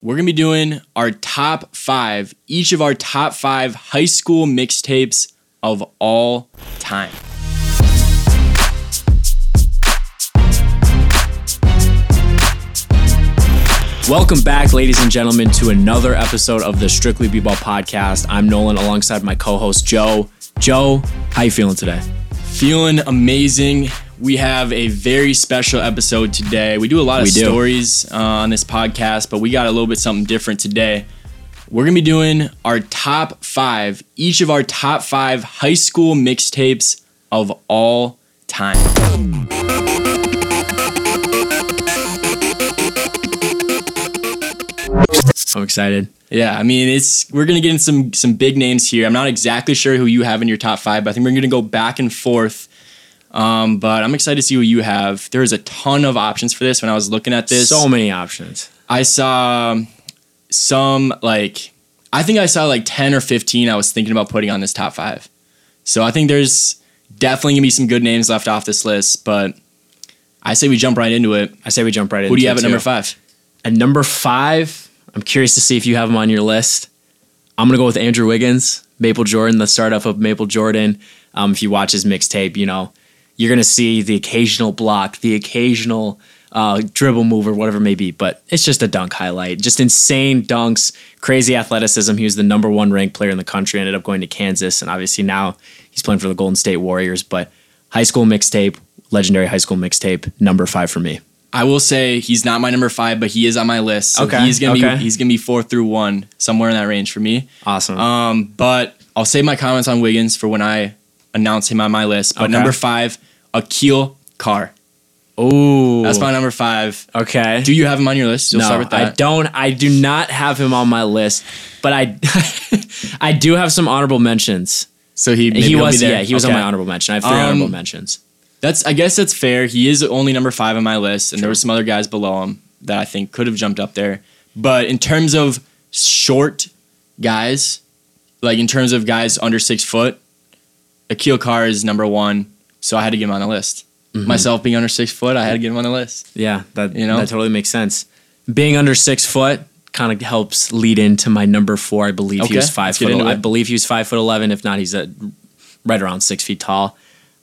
We're going to be doing our top five, each of our top five high school mixtapes of all time. Welcome back, ladies and gentlemen, to another episode of the Strictly B-Ball podcast. I'm Nolan alongside my co-host Joe. Joe, how you feeling today? Feeling amazing. We have a very special episode today. We do a lot of We stories uh, on this podcast, but we got a little bit something different today. We're going to be doing our top five, each of our top five high school mixtapes of all time. I'm excited. Yeah, I mean it's we're gonna get in some some big names here. I'm not exactly sure who you have in your top five, but I think we're gonna go back and forth. Um, but I'm excited to see what you have. There's a ton of options for this. When I was looking at this, So many options. I saw some like I think I saw like 10 or 15 I was thinking about putting on this top five. So I think there's definitely gonna be some good names left off this list, but I say we jump right into it. I say we jump right in. Who do you have at number five? At number five, I'm curious to see if you have him on your list. I'm gonna go with Andrew Wiggins, Maple Jordan, the startup of Maple Jordan. Um, if you watch his mixtape, you know you're gonna see the occasional block, the occasional uh, dribble move, or whatever it may be. But it's just a dunk highlight, just insane dunks, crazy athleticism. He was the number one ranked player in the country. Ended up going to Kansas, and obviously now he's playing for the Golden State Warriors. But high school mixtape, legendary high school mixtape, number five for me. I will say he's not my number five, but he is on my list. So Okay, he's gonna okay. be he's gonna be four through one, somewhere in that range for me. Awesome. Um, but I'll save my comments on Wiggins for when I announce him on my list. But Okay. number five, Aquille Carr. Oh, That's my number five. okay. Do you have him on your list? You'll no, start with that. I don't. I do not have him on my list, but I, I do have some honorable mentions. So he maybe he he'll was, be there. yeah, he was on Okay. my honorable mention. I have three Um, honorable mentions. That's I guess that's fair. He is only number five on my list, and there were some other guys below him that I think could have jumped up there. But in terms of short guys, like in terms of guys under six foot, Aquille Carr is number one. So I had to get him on the list. Mm-hmm. Myself being under six foot, I had to get him on the list. Yeah, that you know? that totally makes sense. Being under six foot kind of helps lead into my number four. I believe Okay, he was 5 let's foot. I believe he was five foot eleven. If not, he's at right around six feet tall.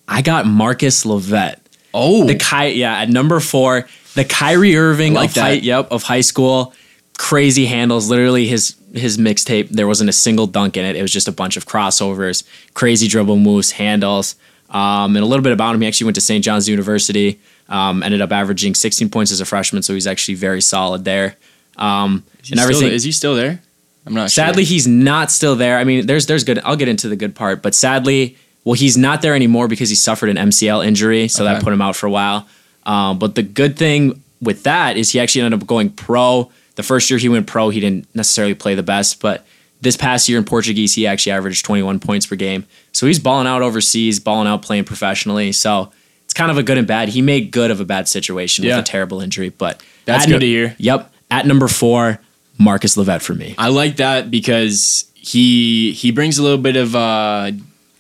I got Marcus LoVett. Oh, The Ky- yeah, at number four, the Kyrie Irving like of high, that. yep of high school. Crazy handles. Literally, his his mixtape. There wasn't a single dunk in it. It was just a bunch of crossovers, crazy dribble moves, handles, um, and a little bit about him. He actually went to St. John's University. Um, ended up averaging 16 points as a freshman, so he's actually very solid there. Um, Is he and everything. is he still there? I'm not Sadly, sure. he's not still there. I mean, there's there's good. I'll get into the good part, but sadly, well, he's not there anymore because he suffered an MCL injury, so that put him out for a while. Um, but the good thing with that is he actually ended up going pro. The first year he went pro, he didn't necessarily play the best, but this past year in Portuguese, he actually averaged 21 points per game. So he's balling out overseas, balling out playing professionally. So it's kind of a good and bad. He made good of a bad situation Yeah. with a terrible injury, but That's at good to hear. Yep. At number four, Marcus LoVett for me. I like that because he he brings a little bit of uh,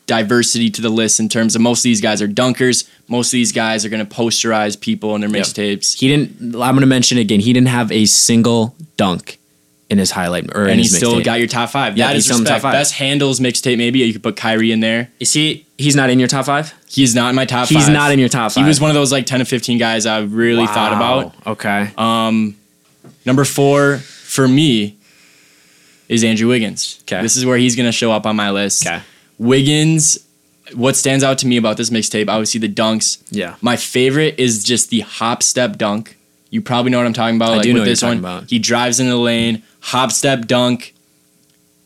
diversity to the list in terms of most of these guys are dunkers. Most of these guys are going to posterize people in their Yep. mixtapes. He didn't. I'm going to mention again. He didn't have a single dunk in his highlight or in And he still got your top five. Yeah, that he's is still top respect. five. Best handles mixtape, maybe you could put Kyrie in there. Is he? He's not in your top five. He's not in my top He's five. not in your top five. He was one of those like ten to fifteen guys I really thought about. Okay. Um, number four for me is Andrew Wiggins. Okay. This is where he's to show up on my list. Okay. Wiggins, what stands out to me about this mixtape, obviously the dunks. Yeah. My favorite is just the hop step dunk. You probably know what I'm talking about. I like do know with what you're this one, about. he drives into the lane, hop step dunk,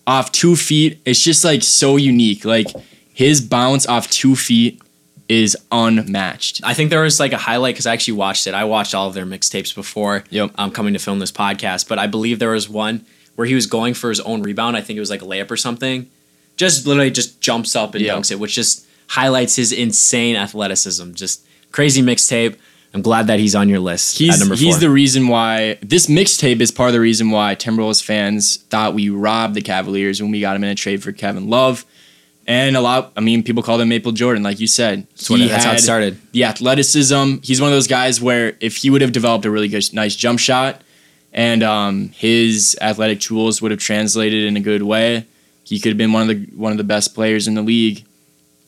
off two feet. It's just like so unique. Like his bounce off two feet is unmatched. I think there was like a highlight because I actually watched it. I watched all of their mixtapes before Yep. um, coming to film this podcast, but I believe there was one where he was going for his own rebound. I think it was like a layup or something. Just literally just jumps up and Yep. dunks it, which just highlights his insane athleticism. Just crazy mixtape. I'm glad that he's on your list. He's he's the reason why this mixtape is part of the reason why Timberwolves fans thought we robbed the Cavaliers when we got him in a trade for Kevin Love. And a lot, I mean, people call him Maple Jordan, like you said. That's what- that's how it started. The athleticism. He's one of those guys where if he would have developed a really good, nice jump shot and um, his athletic tools would have translated in a good way. He could have been one of the one of the best players in the league.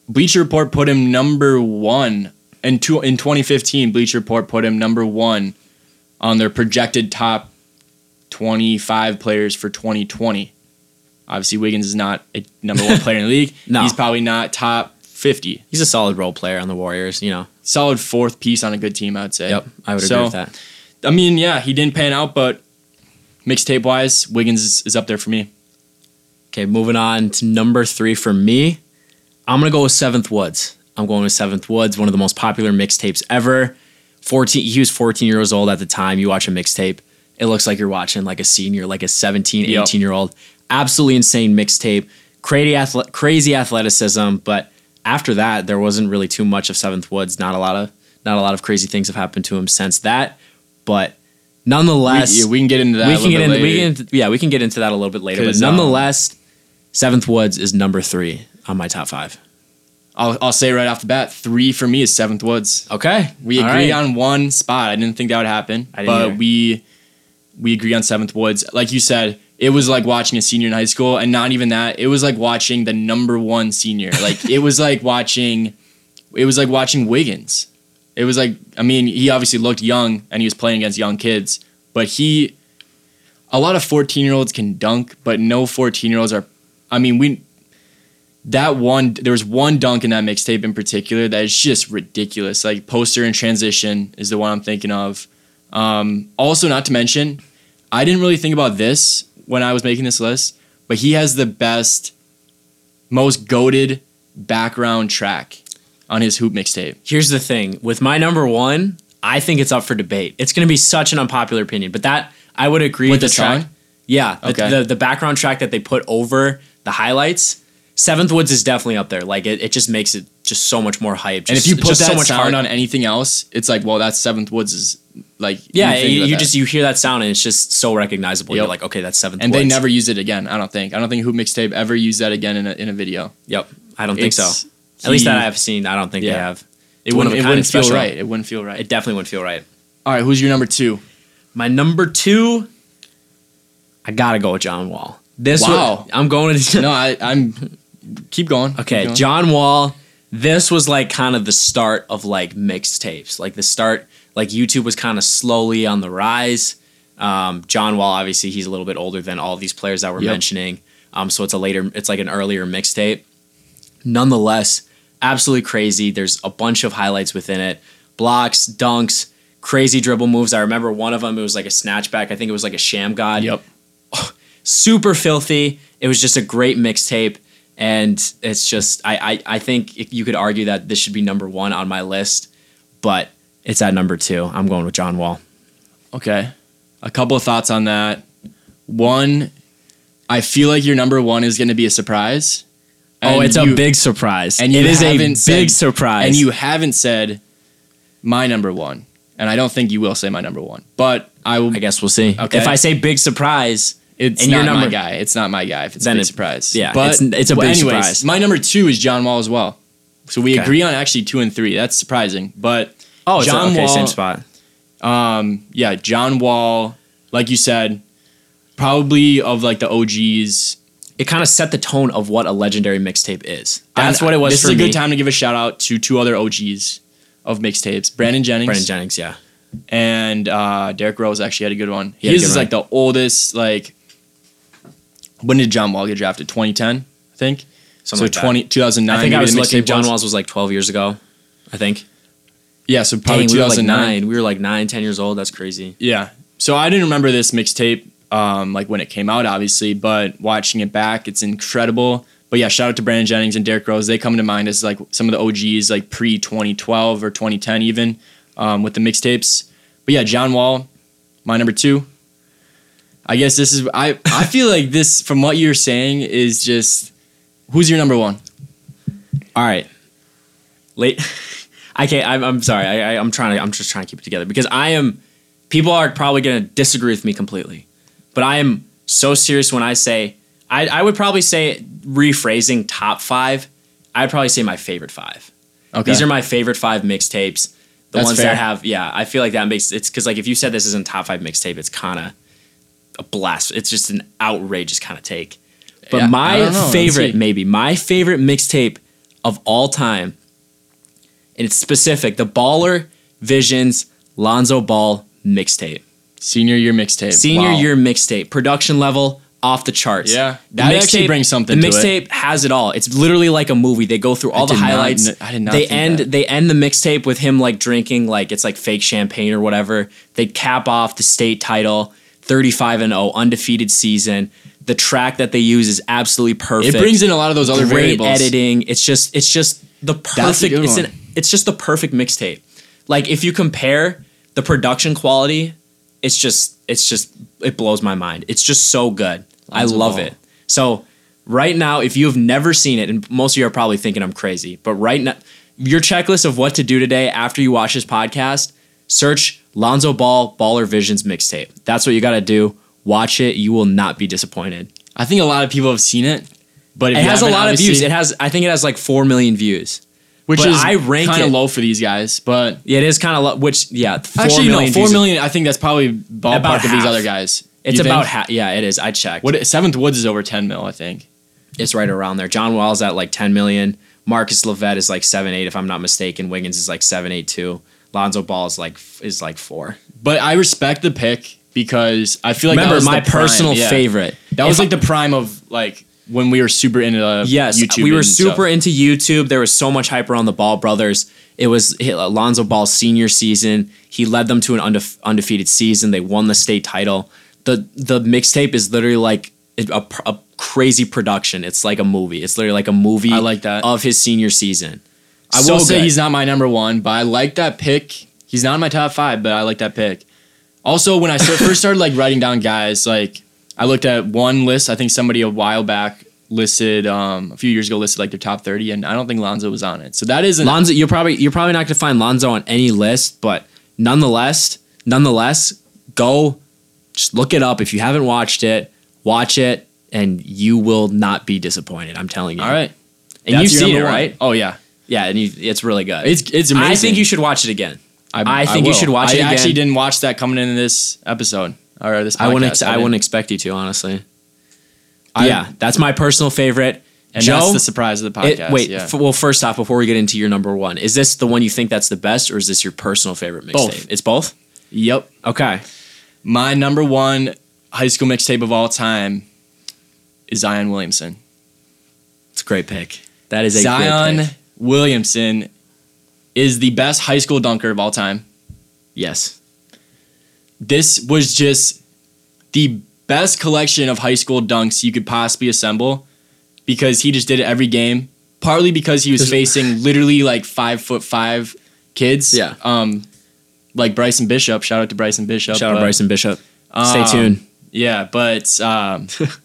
Bleacher Report put him number one in two, in 2015. Bleacher Report put him number one on their projected top 25 players for 2020. Obviously, Wiggins is not a number one player in the league. No. He's probably not top 50. He's a solid role player on the Warriors. You know. Solid fourth piece on a good team, I'd say. Yep. I would agree with that. I mean, yeah, he didn't pan out, but mixtape wise, Wiggins is, is up there for me. Okay, moving on to number three for me. I'm gonna go with Seventh Woods. I'm going with Seventh Woods, one of the most popular mixtapes ever. 14 he was 14 years old at the time. You watch a mixtape, it looks like you're watching like a senior, like a 17, Yep. 18 year old. Absolutely insane mixtape. Crazy athle- crazy athleticism, but after that, there wasn't really too much of Seventh Woods. Not a lot of not a lot of crazy things have happened to him since that. But We, nonetheless, yeah, we can get into that. we can get into we can yeah we can get into that a little bit later. But um, nonetheless, Seventh Woods is number three on my top five. I'll, I'll say right off the bat, three for me is Seventh Woods. Okay, We All agree right. on one spot. I didn't think that would happen, I didn't but either. we we agree on Seventh Woods. Like you said, it was like watching a senior in high school, and not even that. It was like watching the number one senior. Like it was like watching, it was like watching Wiggins. It was like I mean, he obviously looked young, and he was playing against young kids, but he. A lot of fourteen year olds can dunk, but no fourteen year olds are. I mean, we that one there was one dunk in that mixtape in particular that is just ridiculous. Like poster and transition is the one I'm thinking of. Um, also, not to mention, I didn't really think about this when I was making this list, but he has the best, most goaded background track on his hoop mixtape. Here's the thing with my number one, I think it's up for debate. It's going to be such an unpopular opinion, but that I would agree With the, the track. song? Yeah, the, Okay. the the background track that they put over the highlights. Seventh Woods is definitely up there. Like it, it just makes it just so much more hype. And if you put that so much sound heart on anything else, it's like, well, that Seventh Woods is like yeah, you, you just you hear that sound and it's just so recognizable. You're like, okay, that's Seventh and Woods. they never use it again. I don't think. I don't think Hoop Mixtape ever used that again in a, in a video. Yep, I don't think so. It's- At least that I have seen. I don't think they have. It wouldn't, it wouldn't feel right. It wouldn't feel right. It definitely wouldn't feel right. All right, who's your number two? My number two, I gotta go with John Wall. This Wow. was, I'm going to No, I, I'm. Keep going. okay. Keep going. John Wall. This was like kind of the start of like mixtapes, like the start. Like YouTube was kind of slowly on the rise. Um, John Wall, obviously, he's a little bit older than all these players that we're Yep. mentioning. Um, so it's a later, it's like an earlier mixtape. Nonetheless, absolutely crazy. There's a bunch of highlights within it, blocks, dunks, crazy dribble moves. I remember one of them. It was like a snatchback. I think it was like a Shammgod Yep. super filthy. It was just a great mixtape, and it's just I, I I think you could argue that this should be number one on my list, but it's at number two. I'm going with John Wall. Okay. A couple of thoughts on that. One, I feel like your number one is going to be a surprise. oh, it's you- a big surprise. and it is a big said- surprise. and you haven't said my number one, and I don't think you will say my number one. But I will. I guess we'll see. Okay. If I say big surprise, It's and not your my guy. It's not my guy. If it's Then a big it- surprise, yeah, But it's- it's a well, big anyways, surprise. My number two is John Wall as well. So we Okay. agree on actually two and three. That's surprising, but oh, it's John okay, Wall- same spot. Um, yeah, John Wall, like you said, probably of like the OGs. It kind of set the tone of what a legendary mixtape is. That's And what it was This is a me. good time to give a shout out to two other OGs of mixtapes: Brandon Jennings Brandon Jennings, yeah. and uh, Derrick Rose. Actually, had a good one. He His is like the oldest. Like, when did John Wall get drafted? 2010, I think. Something so like that. 20, 2009. I think I was looking. John. Walls was like 12 years ago. I think. Yeah, so probably Dang, we were like 2009. nine. We were like nine, ten years old. That's crazy. Yeah. So I didn't remember this mixtape um, like when it came out, obviously, but watching it back, it's incredible. But yeah, shout out to Brandon Jennings and Derrick Rose. They come to mind as like some of the OGs, like pre 2012 or 2010, even um, with the mixtapes. But yeah, John Wall, my number two. I guess this is I. I feel like this from what you're saying is just who's your number one? All right. Late. I can't. I'm, I'm sorry. I, I, I'm trying to. I'm just trying to keep it together because I am. People are probably going to disagree with me completely, but I am so serious when I say I. I would probably say rephrasing top five. I'd probably say my favorite five. Okay. These are my favorite five mixtapes. The That's ones fair. that have. Yeah, I feel like that makes it's because like if you said this isn't top five mixtape, it's kind of a blast. It's just an outrageous kind of take. But Yeah, my don't know. Let's favorite, maybe my favorite mixtape of all time, and it's specific: the Baller Visions Lonzo Ball mixtape, Senior year mixtape. senior Wow. year mixtape, production level off the charts. Yeah. That actually brings something The mixtape has it all. It's literally like a movie. They go through all the did not highlights. I did not They end. that. They end the mixtape with him like drinking like it's like fake champagne or whatever. They cap off the state title, thirty-five and zero, undefeated season. The track that they use is absolutely perfect. It brings in a lot of those other great variables. editing. It's just it's just the perfect. It's an it's just the perfect mixtape. Like if you compare the production quality, it's just it's just it blows my mind. It's just so good. I love it. So right now, if you have never seen it, and most of you are probably thinking I'm crazy, but right now, your checklist of what to do today after you watch this podcast, search Lonzo Ball Baller Visions mixtape. That's what you got to do. Watch it. You will not be disappointed. I think a lot of people have seen it, but if It has a lot of views. It has, I think it has like four million views. which but is I rank kind of low for these guys. But Yeah, it is kind of low. Which yeah, four actually, no, million four million. I think that's probably ballpark of these other guys. It's about half. Yeah, it is. I checked. What Seventh Woods is over ten mil, I think. it's right around there. John Wall's at like 10 million. Marcus LoVett is like seven eight, if I'm not mistaken. Wiggins is like seven eight two. Lonzo Ball is like is like four. But I respect the pick because I feel like that Remember was my the prime, personal yeah. favorite. That was If like the prime of like when we were super into uh, Yes, YouTube. we were super stuff. into YouTube. There was so much hype around the Ball brothers. It was Lonzo Ball's senior season. He led them to an undefe- undefeated season. They won the state title. the The mixtape is literally like a, a crazy production. It's like a movie. It's literally like a movie. I like that. of his senior season. I So will say good. he's not my number one, but I like that pick. He's not in my top five, but I like that pick. Also, when I first started like writing down guys, like I looked at one list. I think somebody a while back listed um, a few years ago listed like their top thirty, and I don't think Lonzo was on it. So that isn't Lonzo, you're probably you're probably not going to find Lonzo on any list, but nonetheless, nonetheless, go just look it up if you haven't watched it. Watch it, and you will not be disappointed. I'm telling you. all right. and That's you've seen it, one. right? Oh yeah, Yeah, and you, it's really good. it's it's amazing. I think you should watch it again. I I think you will. should watch I it again. actually didn't watch that coming into this episode or this. Podcast. I wouldn't. Ex- I didn't. wouldn't expect you to honestly. I- yeah, that's my personal favorite. And Joe, that's the surprise of the it- podcast. wait. yeah. f- well, first off, before we get into your number one, is this the one you think that's the best, or is this your personal favorite mixtape? It's both. yep. Okay. My number one high school mixtape of all time is Zion Williamson. It's a great pick. That is a Zion great pick. Williamson is the best high school dunker of all time. Yes. This was just the best collection of high school dunks you could possibly assemble because he just did it every game. Partly because he was facing literally like five foot five kids. Yeah. Um, like Bryson Bishop. Shout out to Bryson Bishop. Shout out but- Bryson Bishop. Stay Um, tuned. Yeah, but um,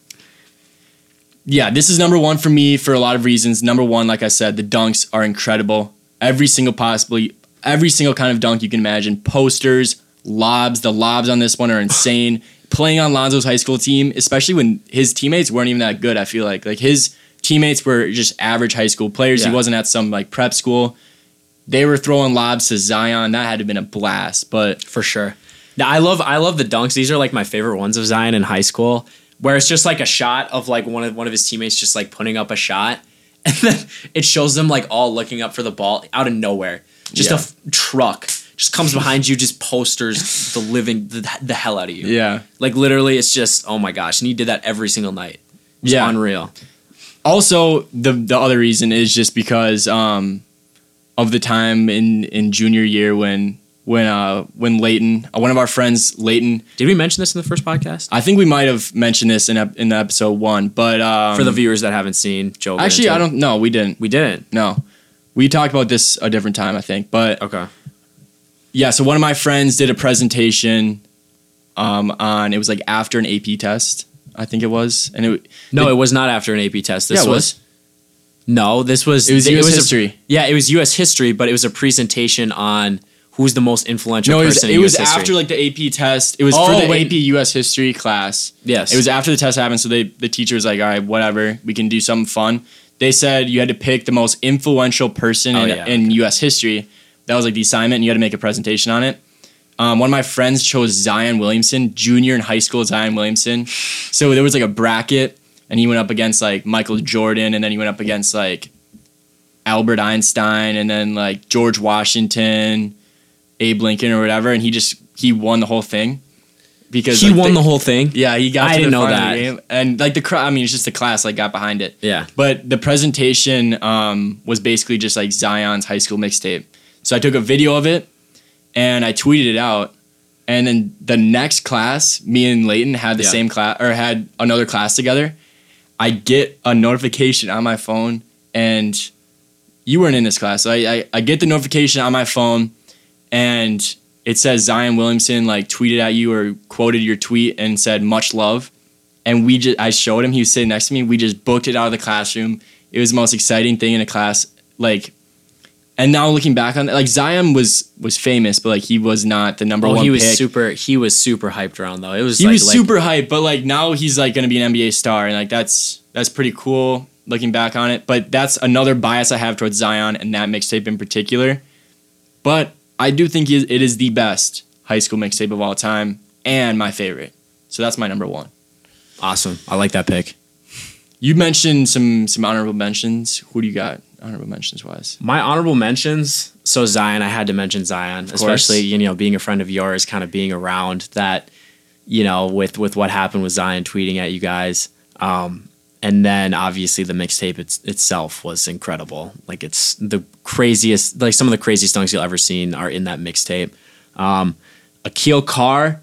yeah, this is number one for me for a lot of reasons. Number one, like I said, the dunks are incredible. Every single possibly, every single kind of dunk you can imagine. Posters, lobs. The lobs on this one are insane. Playing on Lonzo's high school team, especially when his teammates weren't even that good. I feel like like his teammates were just average high school players. Yeah. He wasn't at some like prep school. They were throwing lobs to Zion. That had to have been a blast. But For sure. Now I love I love the dunks. These are like my favorite ones of Zion in high school, where it's just like a shot of like one of one of his teammates just like putting up a shot, and then it shows them like all looking up for the ball out of nowhere. Just a Yeah. f- truck just comes behind you, just posters the living the, the hell out of you. yeah, Like literally, it's just oh my gosh, and he did that every single night. It's Yeah. unreal. also the the other reason is just because um, of the time in in junior year when when uh when Leighton uh, one of our friends Leighton Did we mention this in the first podcast? I think we might have mentioned this in ep- in episode one but um, For the viewers that haven't seen Joe, actually I don't know we didn't We didn't. no we talked about this a different time I think but Okay. yeah so one of my friends did a presentation um on it was like after an AP test I think it was and it No, It- it was not after an AP test. This Yeah, it was. No, this was it was US a- history yeah, it was U.S. history, but it was a presentation on who's the most influential no it was, person it was history. after like the AP test it was Oh, for the wait. AP US history class yes, It was after the test happened, so they the teacher was like, "All right, whatever, we can do something fun." They said you had to pick the most influential person Oh, in, yeah, in U.S. history. That was like the assignment, and you had to make a presentation on it. Um, one of my friends chose Zion Williamson, junior in high school. Zion Williamson. So there was like a bracket, and he went up against like Michael Jordan, and then he went up against like Albert Einstein, and then like George Washington, Abe Lincoln, or whatever. And he just he won the whole thing because he like, won they- the whole thing. Yeah, he got. I to didn't the know that. game. and like the crowd. I mean, it's just the class like got behind it. Yeah. But the presentation um, was basically just like Zion's high school mixtape. So I took a video of it and I tweeted it out. And then the next class, me and Layton had the Yeah. same class or had another class together. I get a notification on my phone, and you weren't in this class. So I, I, I get the notification on my phone, and it says Zion Williamson like tweeted at you or quoted your tweet and said much love. And we just I showed him. He was sitting next to me. We just booked it out of the classroom. It was the most exciting thing in a class. Like, and now looking back on it, like Zion was was famous, but like he was not the number Oh, one. he was pick. super. He was super hyped around though. It was. He like, was like- super hyped, but like now he's like gonna be an NBA star, and like that's that's pretty cool looking back on it. But that's another bias I have towards Zion and that mixtape in particular. But I do think it is the best high school mixtape of all time and my favorite. So that's my number one. awesome. I like that pick. You mentioned some some honorable mentions. Who do you got honorable mentions wise? My honorable mentions. So Zion, I had to mention Zion, especially you know being a friend of yours, kind of being around that, you know, with with what happened with Zion tweeting at you guys, um, and then obviously the mixtape it's, itself was incredible. Like it's the craziest, like some of the craziest dunks you'll ever seen are in that mixtape. Um, Aquille Carr,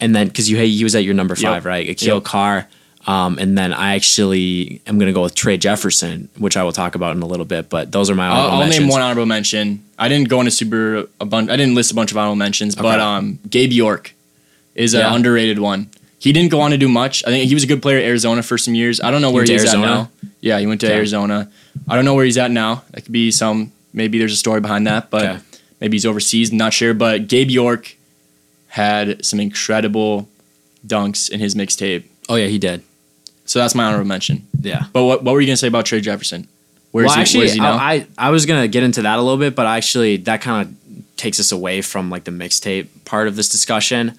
and then because you hey he was at your number Yep. five, right? Aquille Yep. Carr. Um, and then I actually am going to go with Trey Jefferson, which I will talk about in a little bit. But those are my I'll, honorable I'll name one honorable mention. I didn't go into super a bunch. I didn't list a bunch of honorable mentions, but um, Gabe York is an Yeah. underrated one. He didn't go on to do much. I think he was a good player at Arizona for some years. I don't know where he's Arizona? at now. Yeah, he went to Okay. Arizona. I don't know where he's at now. That could be some. Maybe there's a story behind that, but Okay. maybe he's overseas. Not sure. But Gabe York had some incredible dunks in his mixtape. Oh yeah, he did. So that's my honorable mention. Yeah. But what, what were you gonna say about Trey Jefferson? Where is well, he? actually, where is he now? I, I I was gonna get into that a little bit, but actually, that kind of takes us away from like the mixtape part of this discussion.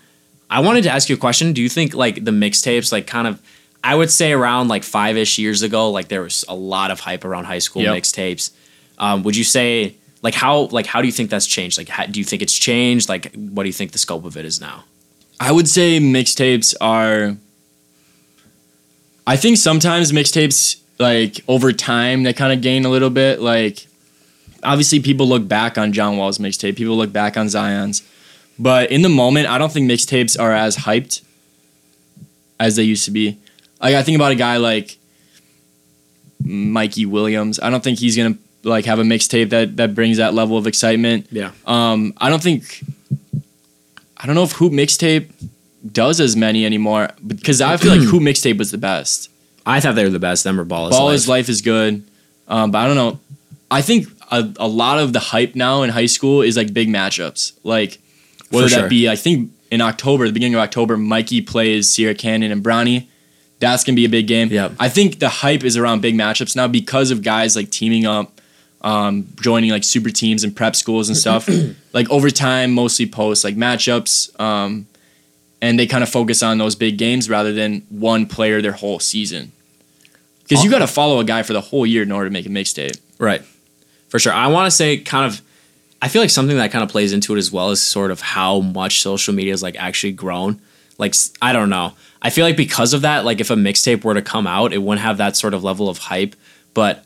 I wanted to ask you a question. Do you think like the mixtapes, like kind of, I would say around like five ish years ago, like there was a lot of hype around high school Yep. mixtapes. Um, would you say like how like how do you think that's changed? Like, how, do you think it's changed? Like, what do you think the scope of it is now? I would say mixtapes are. I think sometimes mixtapes, like over time, they kind of gain a little bit. Like, obviously, people look back on John Wall's mixtape, people look back on Zion's, but in the moment, I don't think mixtapes are as hyped as they used to be. Like, I think about a guy like Mikey Williams. I don't think he's gonna like have a mixtape that that brings that level of excitement. Yeah. Um, I don't think. I don't know if Hoop Mixtape does as many anymore because I feel like Hoop Mixtape was the best. I thought they were the best. Them or Ball is Ball Life. is Life is good, um, but I don't know. I think a, a lot of the hype now in high school is like big matchups. Like whether For that be, I think in October, the beginning of October, Mikey plays Sierra Canyon and Bronny. That's gonna be a big game. Yep. I think the hype is around big matchups now because of guys like teaming up, um, joining like super teams and prep schools and stuff. like over time, mostly post like matchups, um, and they kind of focus on those big games rather than one player their whole season. Because you got to follow a guy for the whole year in order to make a mixtape. Right. For sure. I want to say kind of I feel like something that kind of plays into it as well is sort of how much social media has like actually grown. Like I don't know. I feel like because of that, like if a mixtape were to come out, it wouldn't have that sort of level of hype. But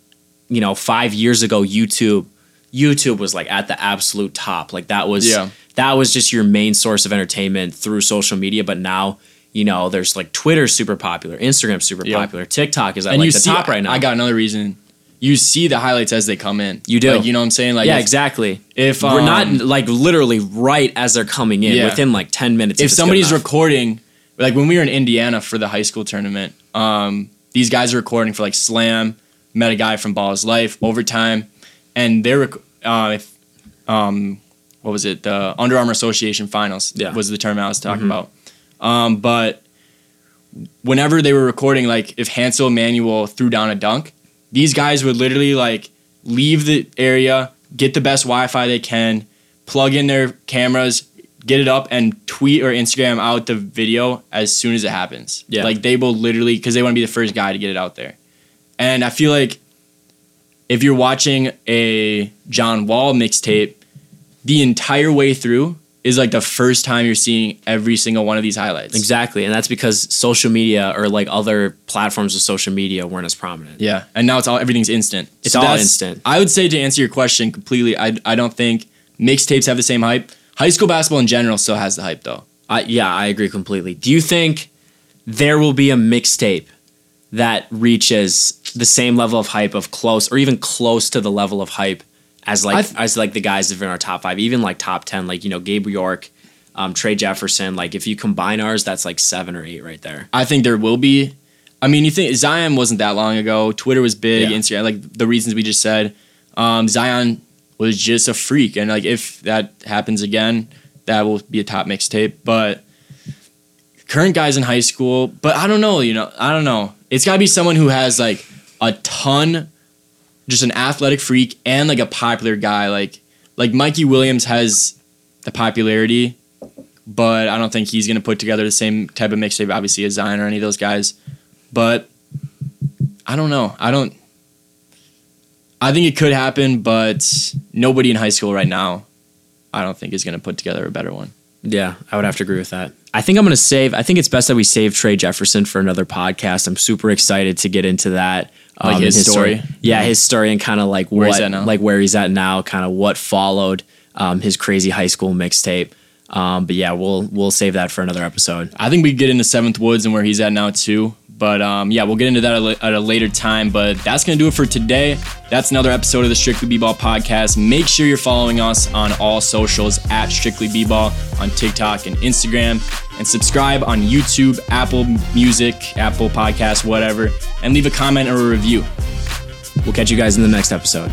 you know, five years ago, YouTube, YouTube was like at the absolute top. Like that was Yeah. that was just your main source of entertainment through social media. But now, you know, there's like Twitter super popular, Instagram super Yeah. popular, TikTok is at and like the see, top right now. I got another reason. You see the highlights as they come in. You do. Like, you know what I'm saying? Like yeah, if, exactly. If We're not um, like literally right as they're coming in Yeah. within like 10 minutes. if good somebody's recording, like when we were in Indiana for the high school tournament, um, these guys are recording for like Slam. Met a guy from Ball's Life, Overtime, and they're rec- uh, if, um, what was it? The Under Armour Association Finals Yeah. was the term I was talking about. Um, but whenever they were recording, like if Hansel Enmanuel threw down a dunk, these guys would literally like leave the area, get the best Wi-Fi they can, plug in their cameras, get it up and tweet or Instagram out the video as soon as it happens. Yeah. Like they will literally because they want to be the first guy to get it out there. And I feel like if you're watching a John Wall mixtape, the entire way through is like the first time you're seeing every single one of these highlights. Exactly, and that's because social media or like other platforms of social media weren't as prominent. Yeah, and now it's all everything's instant. It's all instant. I would say to answer your question completely, I I don't think mixtapes have the same hype. High school basketball in general still has the hype though. I, yeah, I agree completely. Do you think there will be a mixtape that reaches the same level of hype of close or even close to the level of hype as like I've- as like the guys that are in our top five, even like top ten, like you know Gabe York, um, Trey Jefferson. Like if you combine ours, that's like seven or eight right there. I think there will be. I mean, you think Zion wasn't that long ago. Twitter was big. Yeah. Instagram, like the reasons we just said. Um, Zion was just a freak, and like if that happens again, that will be a top mixtape. But current guys in high school, but I don't know. You know, I don't know. It's got to be someone who has like a ton, just an athletic freak, and like a popular guy. Like like Mikey Williams has the popularity, but I don't think he's gonna put together the same type of mixtape, obviously, as Zion or any of those guys. But I don't know. I don't. I think it could happen, but nobody in high school right now, I don't think is gonna put together a better one. Yeah, I would have to agree with that. I think I'm going to save. I think it's best that we save Trey Jefferson for another podcast. I'm super excited to get into that. um, Like his and story? Yeah, his story and kind of like Where what, he's at now? like where he's at now, kind of what followed um, his crazy high school mixtape. Um, but yeah, we'll we'll save that for another episode. I think we get into Seventh Woods and where he's at now too. But um, yeah, we'll get into that at a- later time. But that's gonna do it for today. That's another episode of the Strictly B-Ball podcast. Make sure you're following us on all socials at Strictly B-Ball on TikTok and Instagram, and subscribe on YouTube, Apple Music, Apple Podcasts, whatever, and leave a comment or a review. We'll catch you guys in the next episode.